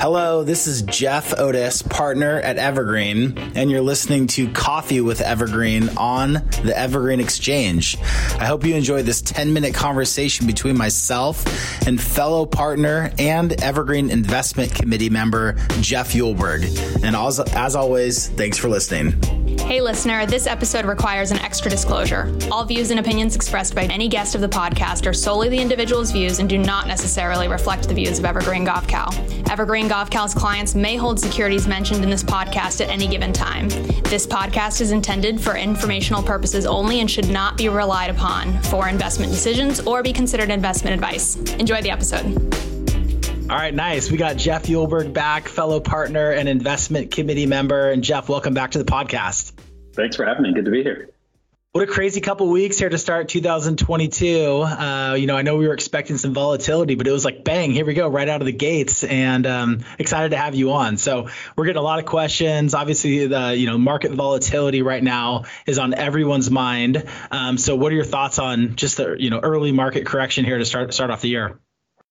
Hello, this is Jeff Otis, partner at Evergreen, and you're listening to Coffee with Evergreen on the Evergreen Exchange. I hope you enjoy this 10 minute conversation between myself and fellow partner and Evergreen Investment Committee member, Jeff Eulberg. And as, as always, thanks for listening. Hey, listener, this episode requires an extra disclosure. All views and opinions expressed by any guest of the podcast are solely the individual's views and do not necessarily reflect the views of Evergreen Gavekal. Evergreen Gavekal's clients may hold securities mentioned in this podcast at any given time. This podcast is intended for informational purposes only and should not be relied upon for investment decisions or be considered investment advice. Enjoy the episode. All right, nice. We got Jeff Eulberg back, fellow partner and investment committee member. And Jeff, welcome back to the podcast. Thanks for having me. Good to be here. What a crazy couple weeks here to start 2022. Uh, you know, I know we were expecting some volatility, but it was like bang, here we go, right out of the gates, and um, excited to have you on. So we're getting a lot of questions. Obviously, the you know market volatility right now is on everyone's mind. Um, so, what are your thoughts on just the you know early market correction here to start start off the year?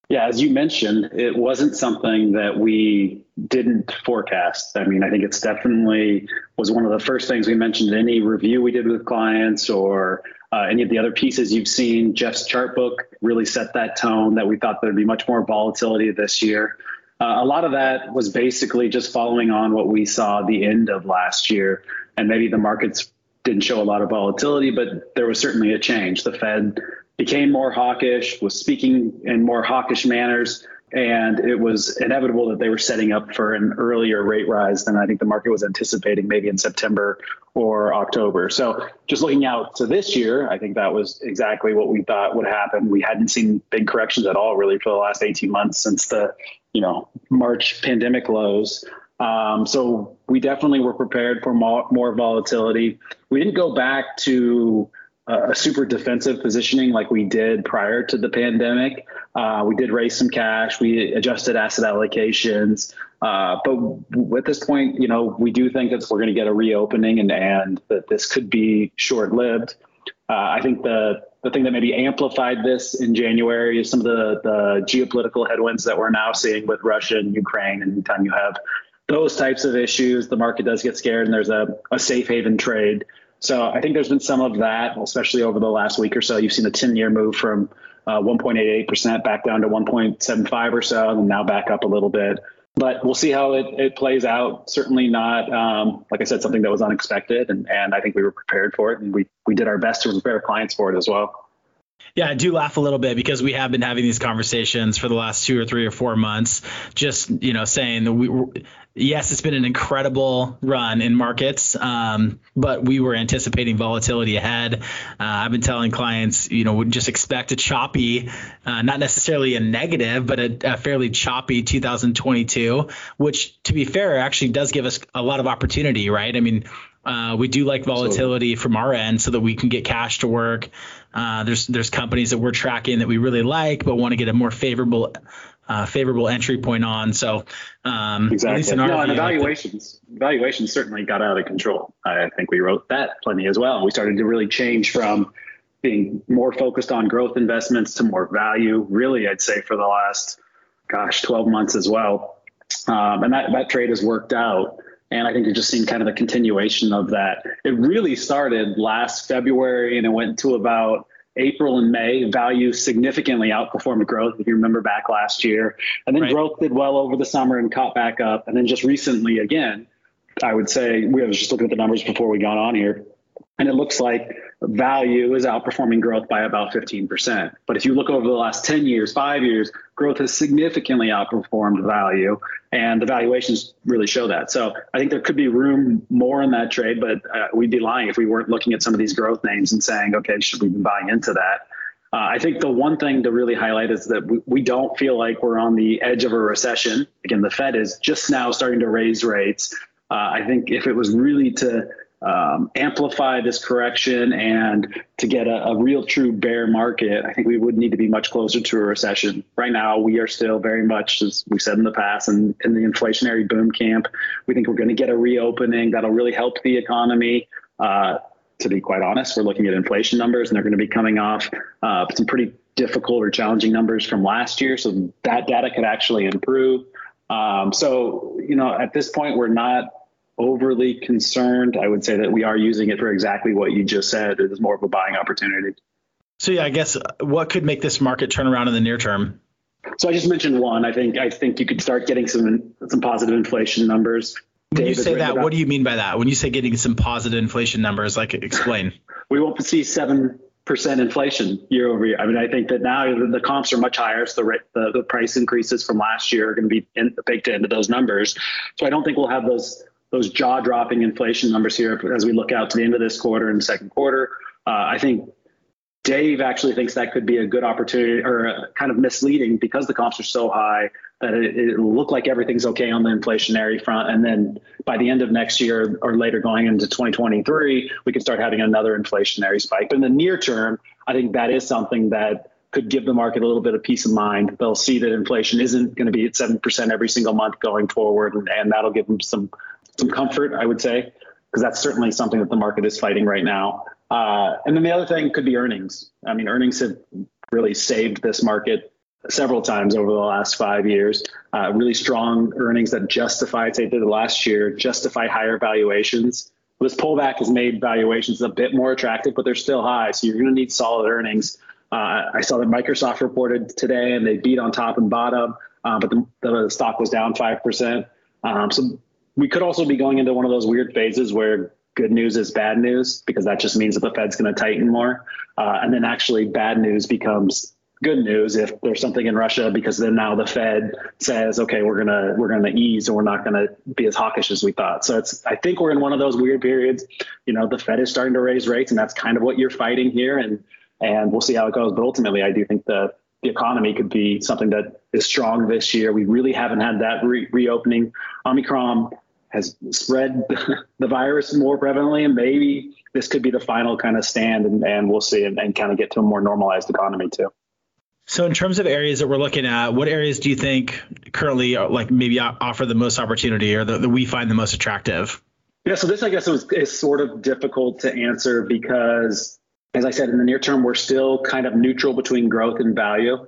Yeah, as you mentioned, it wasn't something that we didn't forecast. I mean, I think it's definitely was one of the first things we mentioned in any review we did with clients or uh, any of the other pieces you've seen. Jeff's chart book really set that tone that we thought there'd be much more volatility this year. Uh, a lot of that was basically just following on what we saw the end of last year, and maybe the markets didn't show a lot of volatility, but there was certainly a change. The Fed became more hawkish, was speaking in more hawkish manners, and it was inevitable that they were setting up for an earlier rate rise than I think the market was anticipating, maybe in September or October. So, just looking out to this year, I think that was exactly what we thought would happen. We hadn't seen big corrections at all, really, for the last 18 months since the, you know, March pandemic lows. Um, so we definitely were prepared for more, more volatility. We didn't go back to a super defensive positioning like we did prior to the pandemic. Uh, we did raise some cash. We adjusted asset allocations. Uh, but at this point, you know, we do think that we're going to get a reopening and, and that this could be short lived. Uh, I think the the thing that maybe amplified this in January is some of the, the geopolitical headwinds that we're now seeing with Russia and Ukraine. And anytime you have those types of issues, the market does get scared and there's a, a safe haven trade. So I think there's been some of that, especially over the last week or so. You've seen the 10 year move from uh, 1.88% back down to 1.75 or so, and now back up a little bit. But we'll see how it, it plays out. Certainly not, um, like I said, something that was unexpected. And, and I think we were prepared for it. And we, we did our best to prepare clients for it as well. Yeah, I do laugh a little bit because we have been having these conversations for the last two or three or four months, just you know, saying that we, yes, it's been an incredible run in markets, um, but we were anticipating volatility ahead. Uh, I've been telling clients, you know, would just expect a choppy, uh, not necessarily a negative, but a, a, fairly choppy 2022, which, to be fair, actually does give us a lot of opportunity, right? I mean, uh, we do like volatility from our end so that we can get cash to work. Uh, there's there's companies that we're tracking that we really like, but want to get a more favorable uh, favorable entry point on. So um, exactly. no, view, and evaluations like evaluations certainly got out of control. I think we wrote that plenty as well. We started to really change from being more focused on growth investments to more value. Really, I'd say for the last gosh 12 months as well, um, and that that trade has worked out. And I think you're just seeing kind of the continuation of that. It really started last February and it went to about April and May. Value significantly outperformed growth, if you remember back last year. And then right. growth did well over the summer and caught back up. And then just recently, again, I would say we was just looking at the numbers before we got on here. And it looks like value is outperforming growth by about 15%. But if you look over the last 10 years, five years, growth has significantly outperformed value, and the valuations really show that. So I think there could be room more in that trade, but uh, we'd be lying if we weren't looking at some of these growth names and saying, okay, should we be buying into that? Uh, I think the one thing to really highlight is that we, we don't feel like we're on the edge of a recession. Again, the Fed is just now starting to raise rates. Uh, I think if it was really to um, amplify this correction and to get a, a, real true bear market, I think we would need to be much closer to a recession. Right now, we are still very much, as we said in the past, in, in the inflationary boom camp. We think we're going to get a reopening that'll really help the economy. Uh, to be quite honest, we're looking at inflation numbers and they're going to be coming off uh, some pretty difficult or challenging numbers from last year. So that data could actually improve. Um, so, you know, at this point, we're not overly concerned. I would say that we are using it for exactly what you just said. It is more of a buying opportunity. So yeah, I guess uh, what could make this market turn around in the near term? So I just mentioned one. I think I think you could start getting some some positive inflation numbers. When you say that, what do you mean by that? When you say getting some positive inflation numbers, like explain. we won't see seven percent inflation year over year. I mean, I think that now the comps are much higher, so the the, the price increases from last year are going to be in, baked into those numbers. So I don't think we'll have those those jaw dropping inflation numbers here as we look out to the end of this quarter and second quarter. Uh, I think Dave actually thinks that could be a good opportunity or kind of misleading because the comps are so high that it, it'll look like everything's okay on the inflationary front. And then by the end of next year or later going into 2023, we could start having another inflationary spike. But in the near term, I think that is something that could give the market a little bit of peace of mind. They'll see that inflation isn't going to be at 7% every single month going forward, and, and that'll give them some some comfort, I would say, because that's certainly something that the market is fighting right now. Uh, and then the other thing could be earnings. I mean, earnings have really saved this market several times over the last five years. Uh, really strong earnings that justify, say, the last year, justify higher valuations. This pullback has made valuations a bit more attractive, but they're still high. So you're going to need solid earnings. Uh, I saw that Microsoft reported today, and they beat on top and bottom, uh, but the, the, stock was down five percent. Um, so we could also be going into one of those weird phases where good news is bad news because that just means that the Fed's going to tighten more, uh, and then actually bad news becomes good news if there's something in Russia because then now the Fed says, okay, we're gonna we're gonna ease and we're not gonna be as hawkish as we thought. So it's I think we're in one of those weird periods. You know, the Fed is starting to raise rates, and that's kind of what you're fighting here, and and we'll see how it goes. But ultimately, I do think the the economy could be something that is strong this year. We really haven't had that re- reopening. Omicron has spread the virus more prevalently, and maybe this could be the final kind of stand, and, and we'll see, and, and kind of get to a more normalized economy too. So, in terms of areas that we're looking at, what areas do you think currently, are, like maybe offer the most opportunity, or that we find the most attractive? Yeah, so this, I guess, was, is sort of difficult to answer because, as I said, in the near term, we're still kind of neutral between growth and value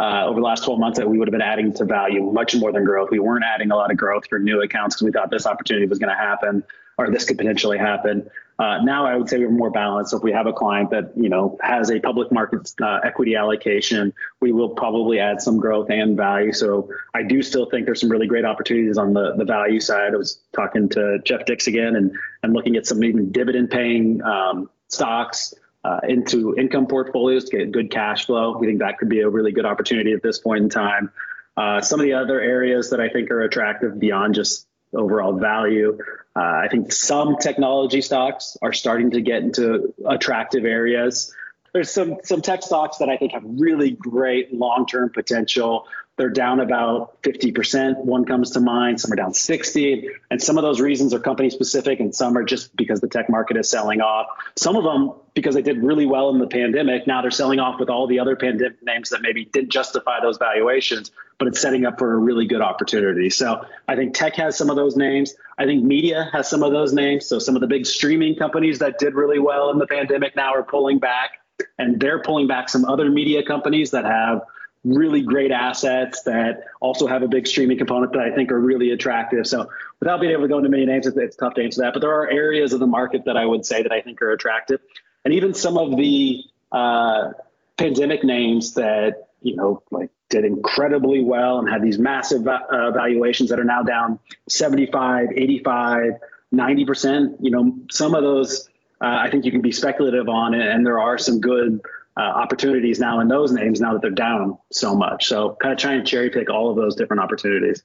uh, over the last 12 months that we would have been adding to value much more than growth. We weren't adding a lot of growth for new accounts because we thought this opportunity was going to happen or this could potentially happen. Uh, now I would say we're more balanced. So if we have a client that you know has a public market uh, equity allocation, we will probably add some growth and value. So I do still think there's some really great opportunities on the, the value side. I was talking to Jeff Dix again and and looking at some even dividend paying um, stocks uh, into income portfolios to get good cash flow. We think that could be a really good opportunity at this point in time. Uh, some of the other areas that I think are attractive beyond just overall value, uh, I think some technology stocks are starting to get into attractive areas. There's some some tech stocks that I think have really great long-term potential they're down about 50%. One comes to mind, some are down 60. And some of those reasons are company specific and some are just because the tech market is selling off. Some of them because they did really well in the pandemic. Now they're selling off with all the other pandemic names that maybe didn't justify those valuations, but it's setting up for a really good opportunity. So I think tech has some of those names. I think media has some of those names. So some of the big streaming companies that did really well in the pandemic now are pulling back and they're pulling back some other media companies that have really great assets that also have a big streaming component that I think are really attractive. So without being able to go into many names, it's, it's tough to answer that. But there are areas of the market that I would say that I think are attractive, and even some of the uh, pandemic names that you know like did incredibly well and had these massive uh, valuations that are now down 75, 85, 90 percent. You know, some of those. Uh, I think you can be speculative on it, and there are some good uh, opportunities now in those names now that they're down so much. So kind of trying to cherry pick all of those different opportunities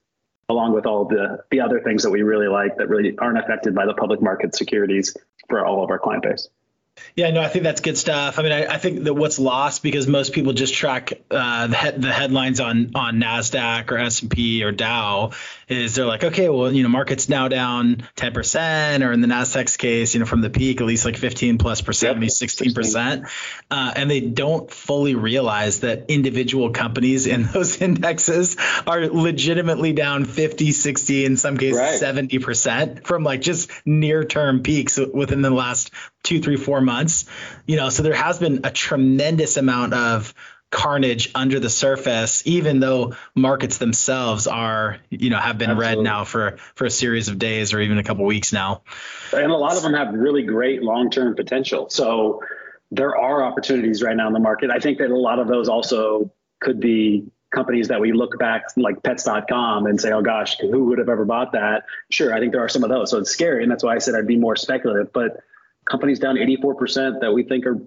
along with all the the other things that we really like that really aren't affected by the public market securities for all of our client base. Yeah, no, I think that's good stuff. I mean, I, I think that what's lost because most people just track uh, the, he- the headlines on on Nasdaq or S and P or Dow is they're like, okay, well, you know, market's now down 10 percent, or in the Nasdaq's case, you know, from the peak at least like 15 plus percent, maybe 16 percent, uh, and they don't fully realize that individual companies in those indexes are legitimately down 50, 60, in some cases right. 70 percent from like just near term peaks within the last two, three, four months. Months, you know, so there has been a tremendous amount of carnage under the surface, even though markets themselves are, you know, have been Absolutely. red now for for a series of days or even a couple weeks now. And a lot of them have really great long term potential. So there are opportunities right now in the market. I think that a lot of those also could be companies that we look back like pets.com and say, oh gosh, who would have ever bought that? Sure, I think there are some of those. So it's scary. And that's why I said I'd be more speculative. But companies down 84% that we think are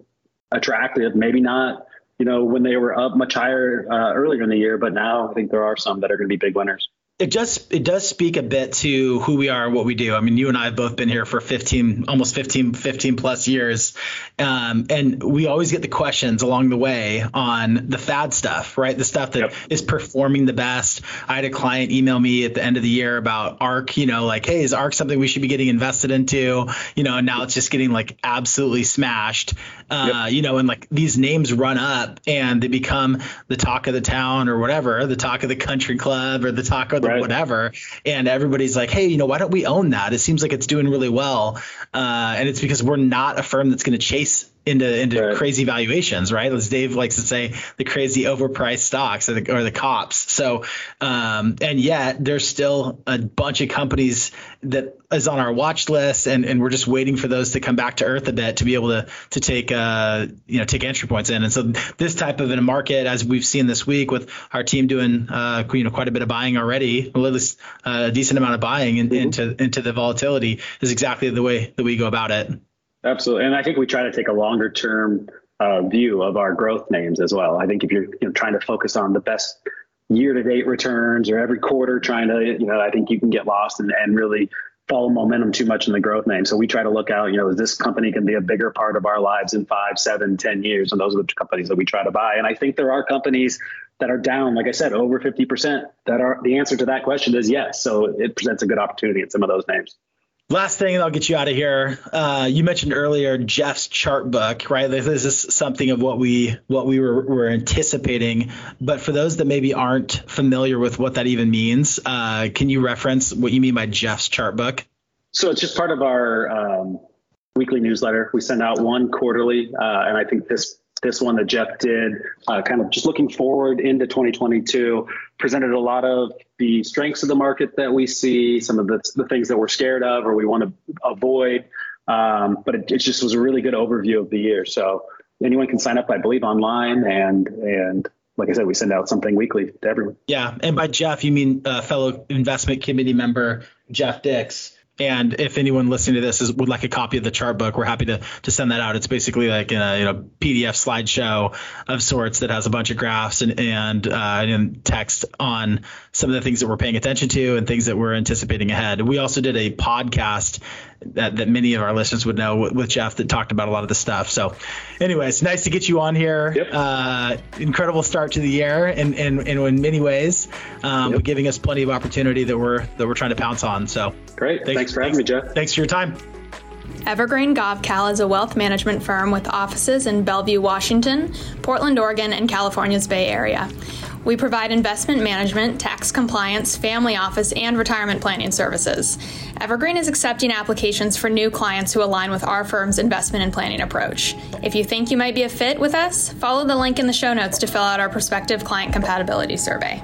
attractive, maybe not, you know, when they were up much higher uh, earlier in the year, but now I think there are some that are going to be big winners it just it does speak a bit to who we are and what we do. I mean, you and I have both been here for 15, almost 15, 15 plus years, um, and we always get the questions along the way on the fad stuff, right? The stuff that yep. is performing the best. I had a client email me at the end of the year about ARK, You know, like, hey, is ARK something we should be getting invested into? You know, and now it's just getting like absolutely smashed. Uh, yep. You know, and like these names run up and they become the talk of the town or whatever, the talk of the country club or the talk of the right. Whatever. And everybody's like, hey, you know, why don't we own that? It seems like it's doing really well. Uh, and it's because we're not a firm that's going to chase into into right. crazy valuations, right? As Dave likes to say, the crazy overpriced stocks or the, or the cops. So, um, and yet there's still a bunch of companies that is on our watch list, and, and we're just waiting for those to come back to earth a bit to be able to to take uh you know take entry points in. And so this type of in a market, as we've seen this week with our team doing uh you know quite a bit of buying already, at least uh, a decent amount of buying in, mm-hmm. into into the volatility is exactly the way that we go about it. Absolutely, and I think we try to take a longer term uh, view of our growth names as well. I think if you're you know, trying to focus on the best year to date returns or every quarter, trying to you know, I think you can get lost and, and really follow momentum too much in the growth name. So we try to look out, you know, is this company can be a bigger part of our lives in five, seven, ten years? And those are the companies that we try to buy. And I think there are companies that are down, like I said, over 50% that are the answer to that question is yes. So it presents a good opportunity in some of those names. Last thing, and I'll get you out of here. Uh, you mentioned earlier Jeff's chart book, right? This is something of what we what we were, were anticipating. But for those that maybe aren't familiar with what that even means, uh, can you reference what you mean by Jeff's chart book? So it's just part of our um, weekly newsletter. We send out one quarterly, uh, and I think this this one that Jeff did, uh, kind of just looking forward into 2022, presented a lot of the strengths of the market that we see, some of the, the things that we're scared of or we want to avoid. Um, but it, it, just was a really good overview of the year. So anyone can sign up, I believe, online and and like I said, we send out something weekly to everyone. Yeah, and by Jeff, you mean uh, fellow investment committee member Jeff Dix. And if anyone listening to this is, would like a copy of the chart book, we're happy to to send that out. It's basically like a you know PDF slideshow of sorts that has a bunch of graphs and and, uh, and text on some of the things that we're paying attention to and things that we're anticipating ahead. We also did a podcast that, that many of our listeners would know with, with Jeff that talked about a lot of the stuff. So, anyways, nice to get you on here. Yep. Uh, incredible start to the year, and in, in, in, many ways, um, yep. giving us plenty of opportunity that we're that we're trying to pounce on. So, great. Thanks, thanks for having thanks, me, Jeff. Thanks for your time. Evergreen Gavekal is a wealth management firm with offices in Bellevue, Washington, Portland, Oregon, and California's Bay Area. We provide investment management, tax compliance, family office, and retirement planning services. Evergreen is accepting applications for new clients who align with our firm's investment and planning approach. If you think you might be a fit with us, follow the link in the show notes to fill out our prospective client compatibility survey.